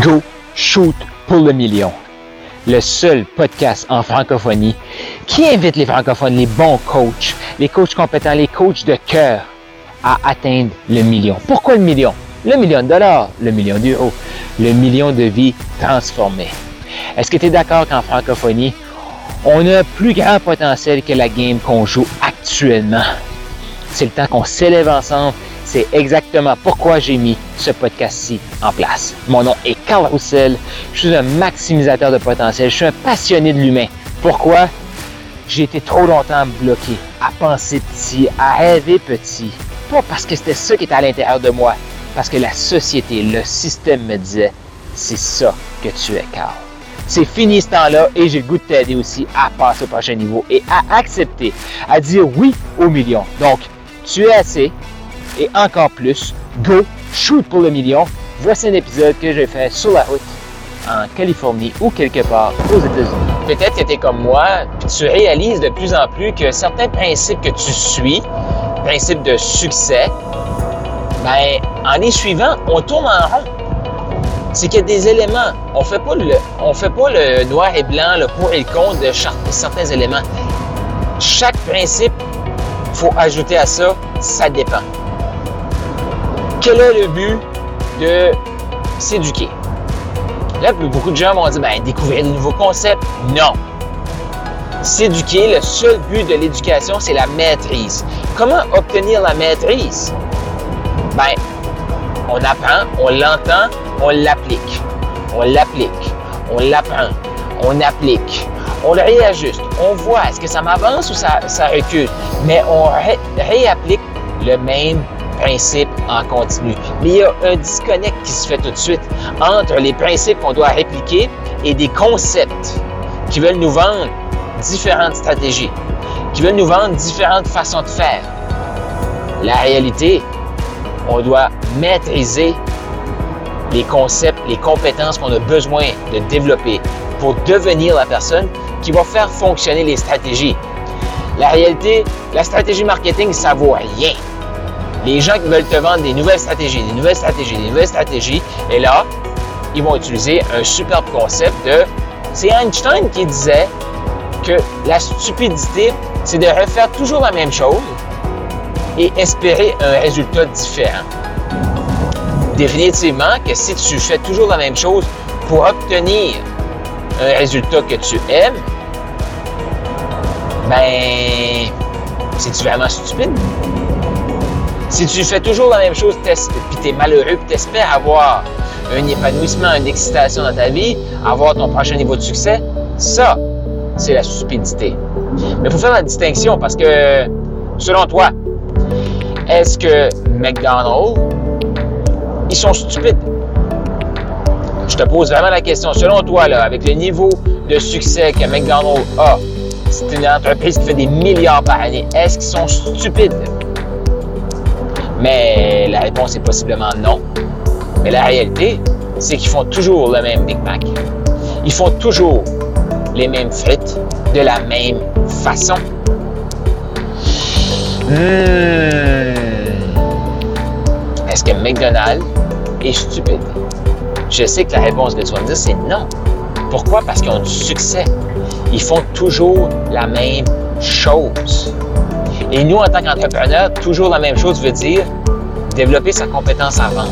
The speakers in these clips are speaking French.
Go Shoot pour le million. Le seul podcast en francophonie qui invite les francophones, les bons coachs, les coachs compétents, les coachs de cœur à atteindre le million. Pourquoi le million? Le million de dollars, le million d'euros, le million de vies transformées. Est-ce que tu es d'accord qu'en francophonie, on a plus grand potentiel que la game qu'on joue actuellement? C'est le temps qu'on s'élève ensemble c'est exactement pourquoi j'ai mis ce podcast-ci en place. Mon nom est Carl Roussel. Je suis un maximisateur de potentiel. Je suis un passionné de l'humain. Pourquoi? J'ai été trop longtemps bloqué à penser petit, à rêver petit. Pas parce que c'était ça qui était à l'intérieur de moi, parce que la société, le système me disait, c'est ça que tu es, Carl. C'est fini ce temps-là et j'ai le goût de t'aider aussi à passer au prochain niveau et à accepter, à dire oui au million. Donc, tu es assez, et encore plus, go, shoot pour le million. Voici un épisode que j'ai fait sur la route en Californie ou quelque part aux États-Unis. Peut-être que tu es comme moi, puis tu réalises de plus en plus que certains principes que tu suis, principes de succès, ben, en les suivant, on tourne en rond. C'est qu'il y a des éléments. On fait fait pas le noir et blanc, le pour et le contre de certains éléments. Chaque principe, faut ajouter à ça, ça dépend. Quel est le but de s'éduquer? Là, beaucoup de gens vont dire, ben, découvrir de nouveaux concepts. Non. S'éduquer, le seul but de l'éducation, c'est la maîtrise. Comment obtenir la maîtrise? Ben, on apprend, on l'entend, on l'applique. On l'applique, on l'apprend, on applique, on le réajuste, on voit est-ce que ça m'avance ou ça, recule? Mais on réapplique le même principes en continu. Mais il y a un disconnect qui se fait tout de suite entre les principes qu'on doit répliquer et des concepts qui veulent nous vendre différentes stratégies, qui veulent nous vendre différentes façons de faire. La réalité, on doit maîtriser les concepts, les compétences qu'on a besoin de développer pour devenir la personne qui va faire fonctionner les stratégies. La réalité, la stratégie marketing, ça vaut rien les gens qui veulent te vendre des nouvelles stratégies, des nouvelles stratégies, des nouvelles stratégies, et là, ils vont utiliser un superbe concept de... C'est Einstein qui disait que la stupidité, c'est de refaire toujours la même chose et espérer un résultat différent. Définitivement que si tu fais toujours la même chose pour obtenir un résultat que tu aimes, ben, c'est-tu vraiment stupide? Si tu fais toujours la même chose, puis tu es malheureux, puis tu espères avoir un épanouissement, une excitation dans ta vie, avoir ton prochain niveau de succès, ça, c'est la stupidité. Mais il faut faire la distinction parce que, selon toi, est-ce que McDonald's, ils sont stupides? Je te pose vraiment la question. Selon toi, avec le niveau de succès que McDonald's a, c'est une entreprise qui fait des milliards par année, est-ce qu'ils sont stupides? Mais la réponse est possiblement non. Mais la réalité, c'est qu'ils font toujours le même Big Mac. Ils font toujours les mêmes frites de la même façon. Hmm. Est-ce que McDonald's est stupide? Je sais que la réponse que tu vas me dire, c'est non. Pourquoi? Parce qu'ils ont du succès. Ils font toujours la même chose. Et nous, en tant qu'entrepreneurs, toujours la même chose veut dire développer sa compétence à vendre,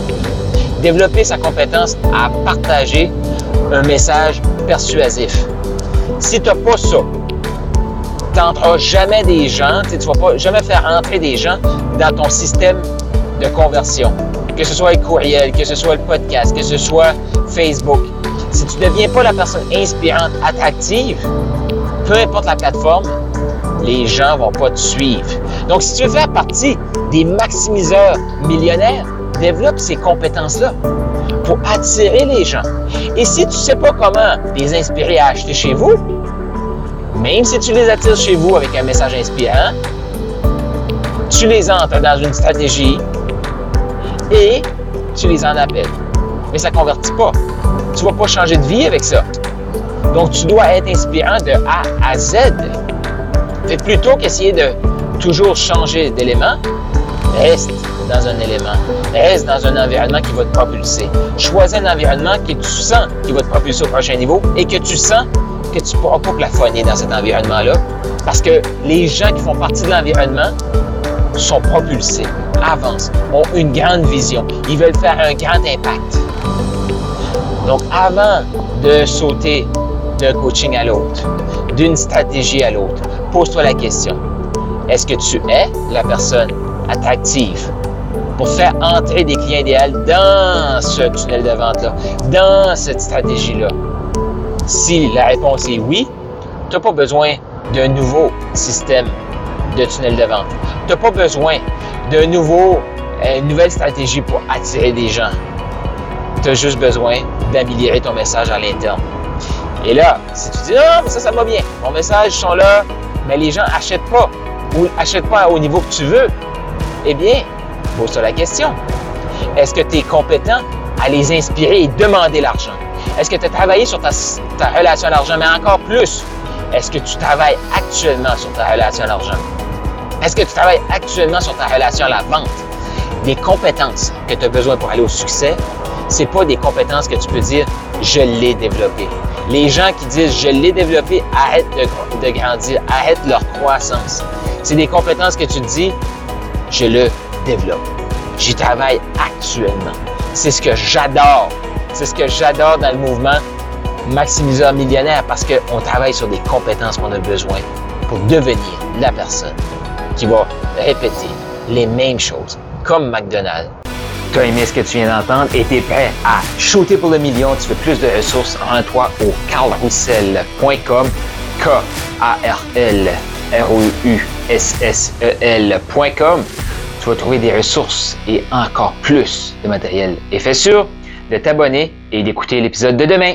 développer sa compétence à partager un message persuasif. Si tu n'as pas ça, tu n'entreras jamais des gens, tu ne vas pas jamais faire entrer des gens dans ton système de conversion. Que ce soit le courriel, que ce soit le podcast, que ce soit Facebook. Si tu ne deviens pas la personne inspirante, attractive, peu importe la plateforme, les gens vont pas te suivre. Donc, si tu veux faire partie des maximiseurs millionnaires, développe ces compétences-là pour attirer les gens. Et si tu ne sais pas comment les inspirer à acheter chez vous, même si tu les attires chez vous avec un message inspirant, tu les entres dans une stratégie et tu les en appelles. Mais ça ne convertit pas. Tu ne vas pas changer de vie avec ça. Donc, tu dois être inspirant de A à Z. Fait plutôt qu'essayer de toujours changer d'élément, reste dans un élément. Reste dans un environnement qui va te propulser. Choisis un environnement que tu sens qui va te propulser au prochain niveau et que tu sens que tu ne pourras pas plafonner dans cet environnement-là. Parce que les gens qui font partie de l'environnement sont propulsés, avancent, ont une grande vision. Ils veulent faire un grand impact. Donc, avant de sauter d'un coaching à l'autre, d'une stratégie à l'autre, pose-toi la question. Est-ce que tu es la personne attractive pour faire entrer des clients idéaux dans ce tunnel de vente-là, dans cette stratégie-là? Si la réponse est oui, tu n'as pas besoin d'un nouveau système de tunnel de vente. Tu n'as pas besoin d'un nouveau, euh, nouvelle stratégie pour attirer des gens. Tu as juste besoin d'améliorer ton message à l'interne. Et là, si tu dis, ah, mais ça, ça va bien, mon message sont là, mais les gens n'achètent pas ou n'achètent pas au niveau que tu veux, eh bien, pose-toi la question. Est-ce que tu es compétent à les inspirer et demander l'argent? Est-ce que tu as travaillé sur ta, ta relation à l'argent, mais encore plus, est-ce que tu travailles actuellement sur ta relation à l'argent? Est-ce que tu travailles actuellement sur ta relation à la vente? Des compétences que tu as besoin pour aller au succès, c'est pas des compétences que tu peux dire je l'ai développé. Les gens qui disent je l'ai développé arrêtent de, grandir, arrêtent leur croissance. C'est des compétences que tu dis je le développe. J'y travaille actuellement. C'est ce que j'adore. C'est ce que j'adore dans le mouvement maximiseur millionnaire parce qu'on travaille sur des compétences qu'on a besoin pour devenir la personne qui va répéter les mêmes choses comme McDonald's. Tu as aimé ce que tu viens d'entendre et tu es prêt à shooter pour le million. Tu veux plus de ressources, rends-toi au carlroussel.com K-A-R-L R-O-U-S-S-E-L.com. Tu vas trouver des ressources et encore plus de matériel. Et fais sûr de t'abonner et d'écouter l'épisode de demain.